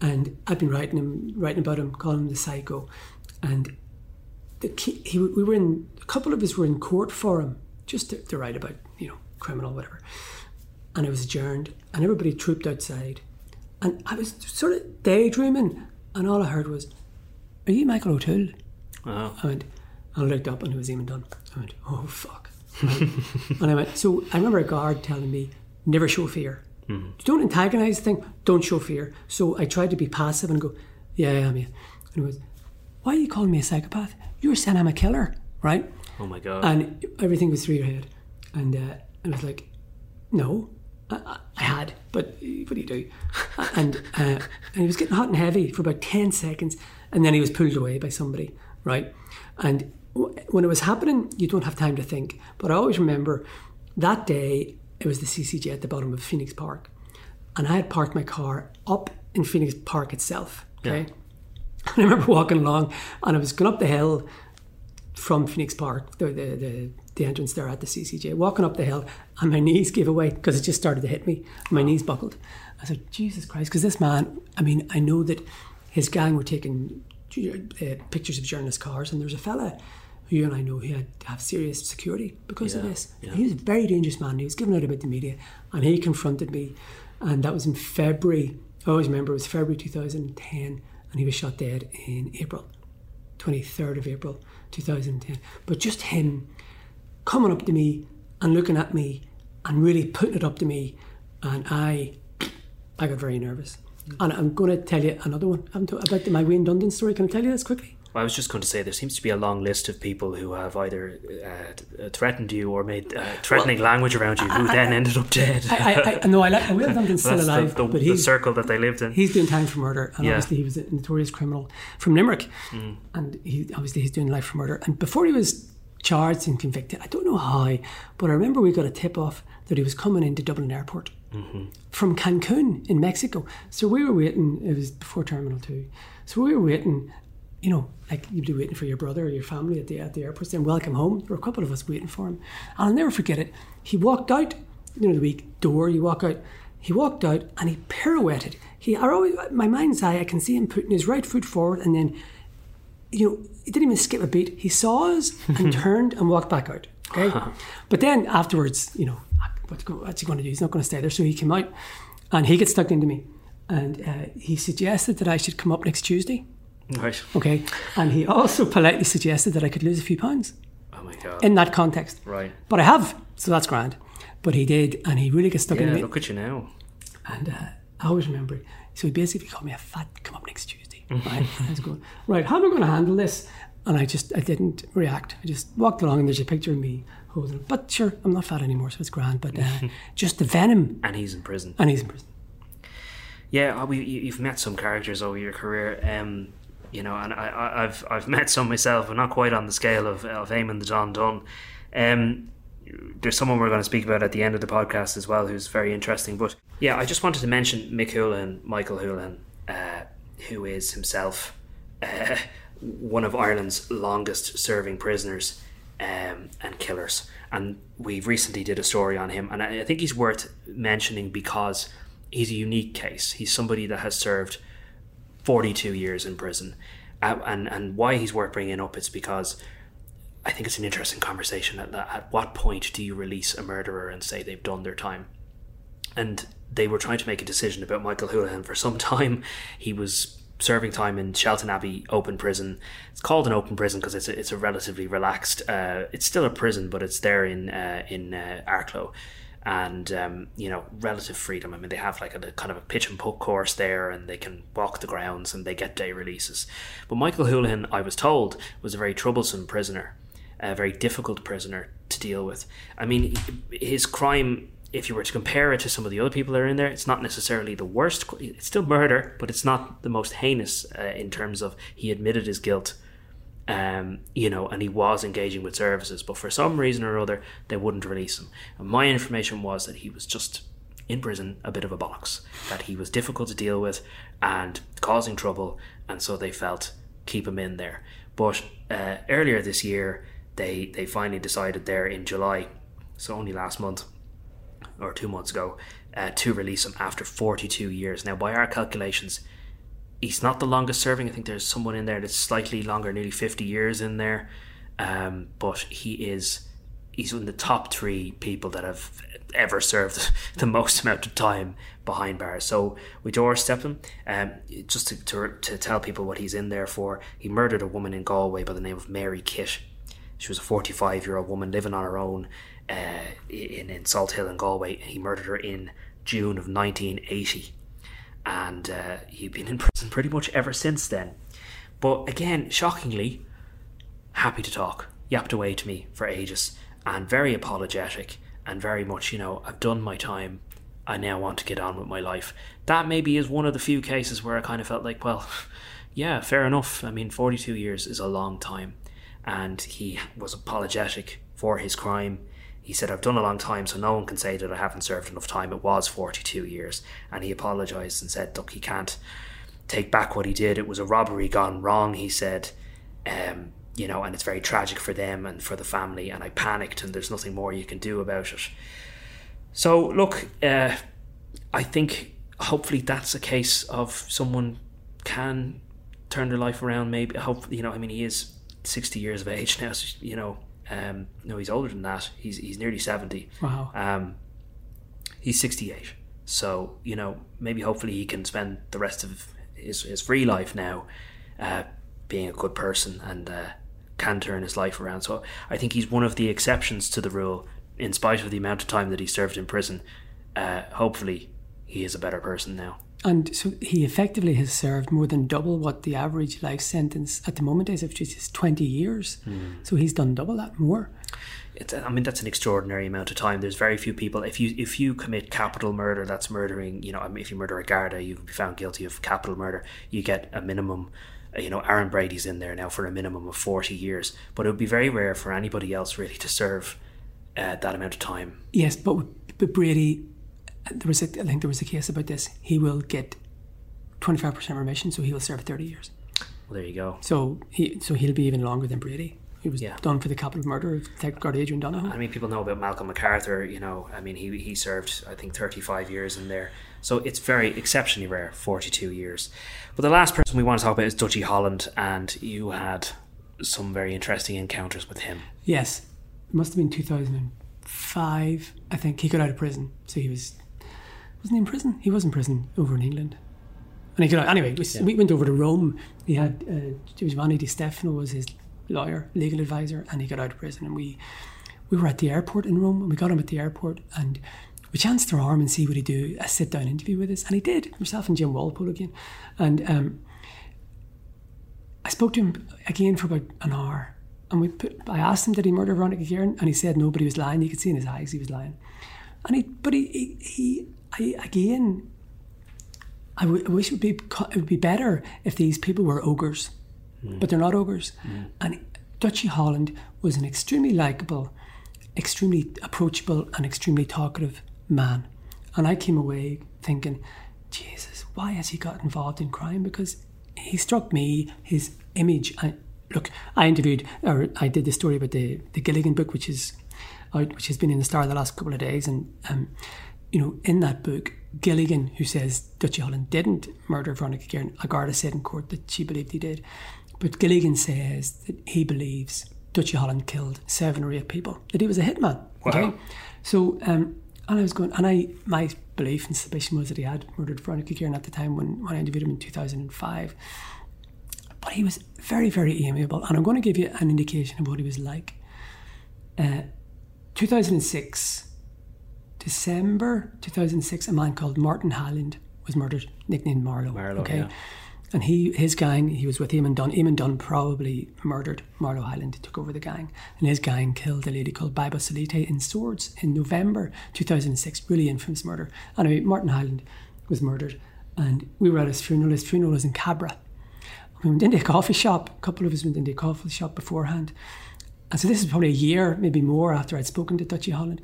And I'd been writing him, writing about him, calling him the psycho. And the key, he, we were in, a couple of us were in court for him, just to, to write about, you know, criminal, whatever. And it was adjourned, and everybody trooped outside. And I was sort of daydreaming, and all I heard was, Are you Michael O'Toole? Wow. I went, I looked up and it was Eamon Dunne. I went, oh fuck. [LAUGHS] and I went, so I remember a guard telling me, never show fear. Don't antagonize the thing, don't show fear. So I tried to be passive and go, yeah, I am, yeah. And he was, why are you calling me a psychopath? You're saying I'm a killer, right? Oh my god. And everything was through your head. And uh, I was like, no, I, I- I had, but what do you do? and, uh, and he was getting hot and heavy for about 10 seconds. And then he was pulled away by somebody, right? And w- when it was happening, you don't have time to think. But I always remember that day, it was the CCJ at the bottom of Phoenix Park. And I had parked my car up in Phoenix Park itself. Okay. [LAUGHS] and I remember walking along and I was going up the hill from Phoenix Park, the, the, the, the entrance there at the CCJ, walking up the hill, and my knees gave away because it just started to hit me. My knees buckled. I said, Jesus Christ, because this man, I mean, I know that his gang were taking uh, pictures of journalist cars, and there's a fella who you and I know he had to have serious security because of this. yeah. He was a very dangerous man. He was giving out about the media, and he confronted me, and that was in February. I always remember it was February 2010, and he was shot dead in April. 23rd of April 2010. But just him coming up to me and looking at me and really putting it up to me, and I, I got very nervous. And I'm going to tell you another one about my Wayne Dundon story. Can I tell you this quickly? I was just going to say there seems to be a long list of people who have either uh, threatened you or made uh, threatening language around you, who then ended up dead. I, I, I no, I like Will Dundon's [LAUGHS] still That's the- alive, the, but the circle that they lived in. he's doing time for murder, and Yeah. obviously he was a notorious criminal from Limerick, Mm. and he obviously he's doing life for murder. And before he was charged and convicted, I don't know how, but I remember we got a tip off that he was coming into Dublin Airport Mm-hmm. from Cancun in Mexico. So we were waiting. It was before Terminal Two, so we were waiting. You know, like you'd be waiting for your brother or your family at the at the airport saying welcome home. There were a couple of us waiting for him, and I'll never forget it. He walked out, you know, the week door. You walk out. He walked out and he pirouetted. He, I always, my mind's eye, I can see him putting his right foot forward and then, you know, he didn't even skip a beat. He saw us and [LAUGHS] turned and walked back out. Okay, but then afterwards, you know, what's, he going to do? He's not going to stay there. So he came out, and he gets stuck into me, and uh, he suggested that I should come up next Tuesday. Right. Okay, and he also politely suggested that I could lose a few pounds Oh my god. in that context. right. But I have, so that's grand. But he did, and he really gets stuck Yeah, into me. look at you now. And uh, I always remember it. So he basically called me a fat, come up next Tuesday. Right? I was going, right, how am I going to handle this? And I just, I didn't react. I just walked along and there's a picture of me holding it. But sure, I'm not fat anymore, so it's grand. But uh, [LAUGHS] just the venom. And he's in prison. And he's in prison. Yeah, we, you- you've met some characters over your career, um, you know, and I, I, I've I've [LAUGHS] met some myself, but not quite on the scale of of Eamon the John Dunn. Um, there's someone we're going to speak about at the end of the podcast as well, who's very interesting. But yeah, I just wanted to mention Mick Houlihan, Michael Houlihan, uh, who is himself uh, one of Ireland's longest-serving prisoners um, and killers. And we recently did a story on him, and I, I think he's worth mentioning because he's a unique case. He's somebody that has served 42 years in prison. Uh, and, and why he's worth bringing up is because I think it's an interesting conversation. At, at what point do you release a murderer and say they've done their time? And they were trying to make a decision about Michael Houlihan for some [LAUGHS] time. He was serving time in Shelton Abbey open prison. It's called an open prison because it's a, it's a relatively relaxed. Uh, it's still a prison, but it's there in uh, in uh, Arklow, and um, you know relative freedom. I mean, they have like a, kind of a pitch and putt course there, and they can walk the grounds, and they get day releases. But Michael Houlihan, I was told, was a very troublesome prisoner a very difficult prisoner to deal with. I mean, his crime, if you were to compare it to some of the other people that are in there, it's not necessarily the worst. It's still murder, but it's not the most heinous uh, in terms of he admitted his guilt. Um, you know, and he was engaging with services, but for some reason or other, they wouldn't release him. And my information was that he was just in prison a bit of a bollocks, that he was difficult to deal with and causing trouble, and so they felt keep him in there. But uh, earlier this year, they they finally decided there in July, so only last month or two months ago, uh, to release him after 42 years. Now, by our calculations, he's not the longest serving. I think there's someone in there that's slightly longer, nearly 50 years in there. Um, but he is he's in the top three people that have ever served [LAUGHS] the most amount of time behind bars. So we doorstep him. Um, just to, to, to tell people what he's in there for, he murdered a woman in Galway by the name of Mary Kitt. She was a 45 year old woman living on her own uh, in, in Salt Hill in Galway. He murdered her in June of 1980 and uh, he'd been in prison pretty much ever since then. But again, shockingly, happy to talk, yapped away to me for ages, and very apologetic, and very much, you know, I've done my time. I now want to get on with my life. That maybe is one of the few cases where I kind of felt like, well, [LAUGHS] yeah, fair enough. I mean, 42 years is a long time. And he was apologetic for his crime. He said, I've done a long time, so no one can say that I haven't served enough time. It was 42 years. And he apologised and said, Look, he can't take back what he did. It was a robbery gone wrong, he said. Um, you know, and it's very tragic for them and for the family. And I panicked, and there's nothing more you can do about it. So, look, uh, I think hopefully that's a case of someone can turn their life around. Maybe, hope you know. I mean, he is sixty years of age now. So, you know, um, no, he's older than that. He's he's nearly seventy. Wow. Um, he's sixty eight. So you know, maybe hopefully he can spend the rest of his his free life now, uh, being a good person and uh, can turn his life around. So I think he's one of the exceptions to the rule, in spite of the amount of time that he served in prison. Uh, hopefully, he is a better person now. And so he effectively has served more than double what the average life sentence at the moment is, which is 20 years. So he's done double that more. It's, I mean, that's an extraordinary amount of time. There's very few people. If you if you commit capital murder, that's murdering. You know, I mean, if you murder a Garda, you can be found guilty of capital murder. You get a minimum. uh, You know, Aaron Brady's in there now for a minimum of 40 years. But it would be very rare for anybody else really to serve uh, that amount of time. Yes, but but Brady, there was a, I think there was a case about this. He will get 25% remission, so he will serve 30 years. Well, there you go. So he so he'll be even longer than Brady. He was Yeah. done for the capital murder of Detective Guard Adrian Donohoe. I mean, people know about Malcolm MacArthur. You know, I mean, he he served I think 35 years in there. So it's very exceptionally rare, 42 years. But the last person we want to talk about is Dutchy Holland, and you had some very interesting encounters with him. Yes, it must have been 2005. I think he got out of prison, so he was wasn't he in prison? He was in prison over in England. And he got out. Anyway, we, we went over to Rome. He had uh, Giovanni Di Stefano was his lawyer, legal advisor, and he got out of prison. And we we were at the airport in Rome, and we got him at the airport, and we chanced our arm and see would he do a sit down interview with us, and he did. Himself and Jim Walpole again, and um, I spoke to him again for about an hour, and we put. I asked him did he murder Veronica Guerin, and he said no, but he was lying. You could see in his eyes he was lying, and he. But he, he, he I, again. I, w- I wish it would be it would be better if these people were ogres, hmm. but they're not ogres. Hmm. And Dutchy Holland was an extremely likable, extremely approachable, and extremely talkative man. And I came away thinking, Jesus, why has he got involved in crime? Because he struck me, his image. I, look, I interviewed, or I did the story about the, the Gilligan book, which is out, which has been in the Star the last couple of days. And, um, you know, in that book, Gilligan, who says Dutchy Holland didn't murder Veronica Guerin, Agarda said in court that she believed he did. But Gilligan says that he believes Dutchy Holland killed seven or eight people, that he was a hitman. Okay? So, um, and I was going, and I, my belief and suspicion was that he had murdered Veronica Guerin at the time when, when I interviewed him in 2005. But he was very, very amiable, and I'm going to give you an indication of what he was like. Uh, 2006, December 2006, a man called Martin Hyland was murdered, nicknamed Marlowe. Marlowe, okay. yeah. And he, his gang, he was with Eamon Dunne. Eamon Dunne probably murdered Marlo Hyland, took over the gang. And his gang killed a lady called Baiba Saulite in Swords in November 2006. Really infamous murder. Anyway, Martin Hyland was murdered. And we were at his funeral. His funeral was in Cabra. We went into a coffee shop. A couple of us went into a coffee shop beforehand. And so this is probably a year, maybe more, after I'd spoken to Dutchy Holland.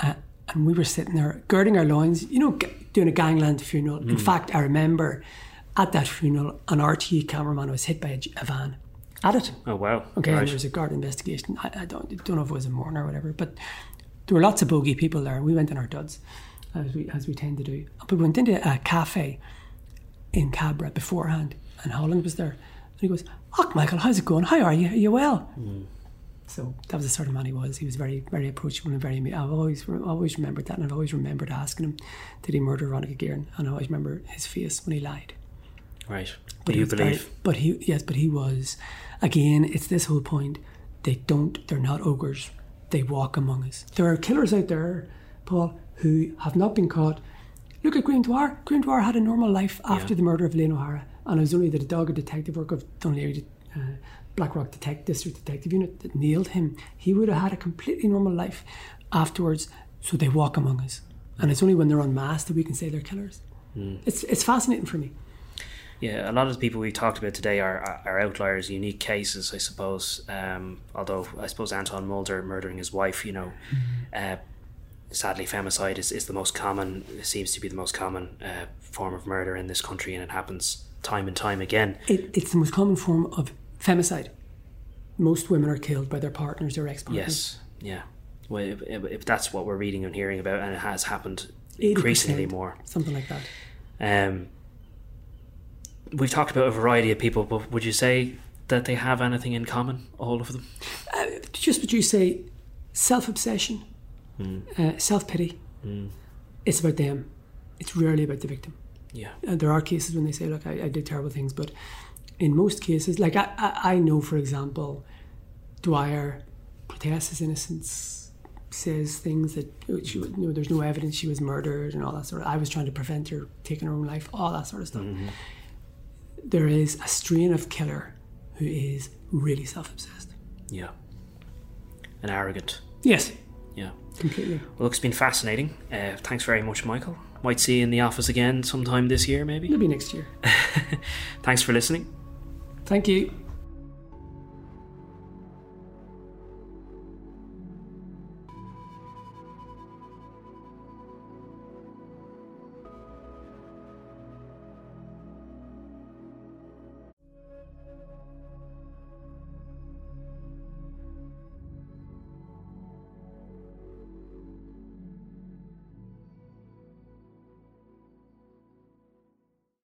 Uh, and we were sitting there, girding our loins, you know, doing a gangland funeral. In mm. fact, I remember at that funeral, an RTE cameraman was hit by a van at it. Oh wow! Okay, and Right. there was a guard investigation. I, I don't don't know if it was a mourner or whatever, but there were lots of bogey people there. We went in our duds, as we as we tend to do. But we went into a cafe in Cabra beforehand, and Holland was there, and he goes, "Oh, Michael, how's it going? How are you? Are you well?" Mm. So that was the sort of man he was. He was very, very approachable and very. I've always, always remembered that, and I've always remembered asking him, "Did he murder Veronica Guerin?" And I always remember his face when he lied. Right. But Do he you was very- believe? but he, yes, but he was. Again, it's this whole point. They don't. They're not ogres. They walk among us. There are killers out there, Paul, who have not been caught. Look at Graham Dwyer. Graham Dwyer had a normal life after the murder of Elaine O'Hara, and it was only the dogged detective work of Dún Laoghaire uh, Blackrock Detect District Detective Unit that nailed him. He would have had a completely normal life afterwards. So they walk among us, and it's only when they're unmasked that we can say they're killers. It's it's fascinating for me. Yeah, a lot of the people we've talked about today are are outliers, unique cases, I suppose. Um, although I suppose Anton Mulder murdering his wife, you know, uh, sadly, femicide is, is the most common, seems to be the most common uh, form of murder in this country, and it happens time and time again. It, it's the most common form of femicide. Most women are killed by their partners or ex-partners. Yes, yeah. Well, if, if if that's what we're reading and hearing about, and it has happened increasingly more. Something like that. Um, we've talked about a variety of people, but would you say that they have anything in common, all of them? Just what you say, self-obsession, uh, self-pity. It's about them. It's rarely about the victim. Yeah. Uh, there are cases when they say, "Look, I, I did terrible things," but in most cases, like I, I, I know, for example, Dwyer protests his innocence, says things that she, you know, there's no evidence she was murdered and all that sort of. I was trying to prevent her taking her own life, all that sort of stuff. There is a strain of killer who is really self-obsessed. Yeah. And arrogant. Yes, Yeah. completely. Well, it's been fascinating. Uh, thanks very much, Michael. Might see you in the office again sometime this year, maybe. Maybe next year. [LAUGHS] Thanks for listening. Thank you.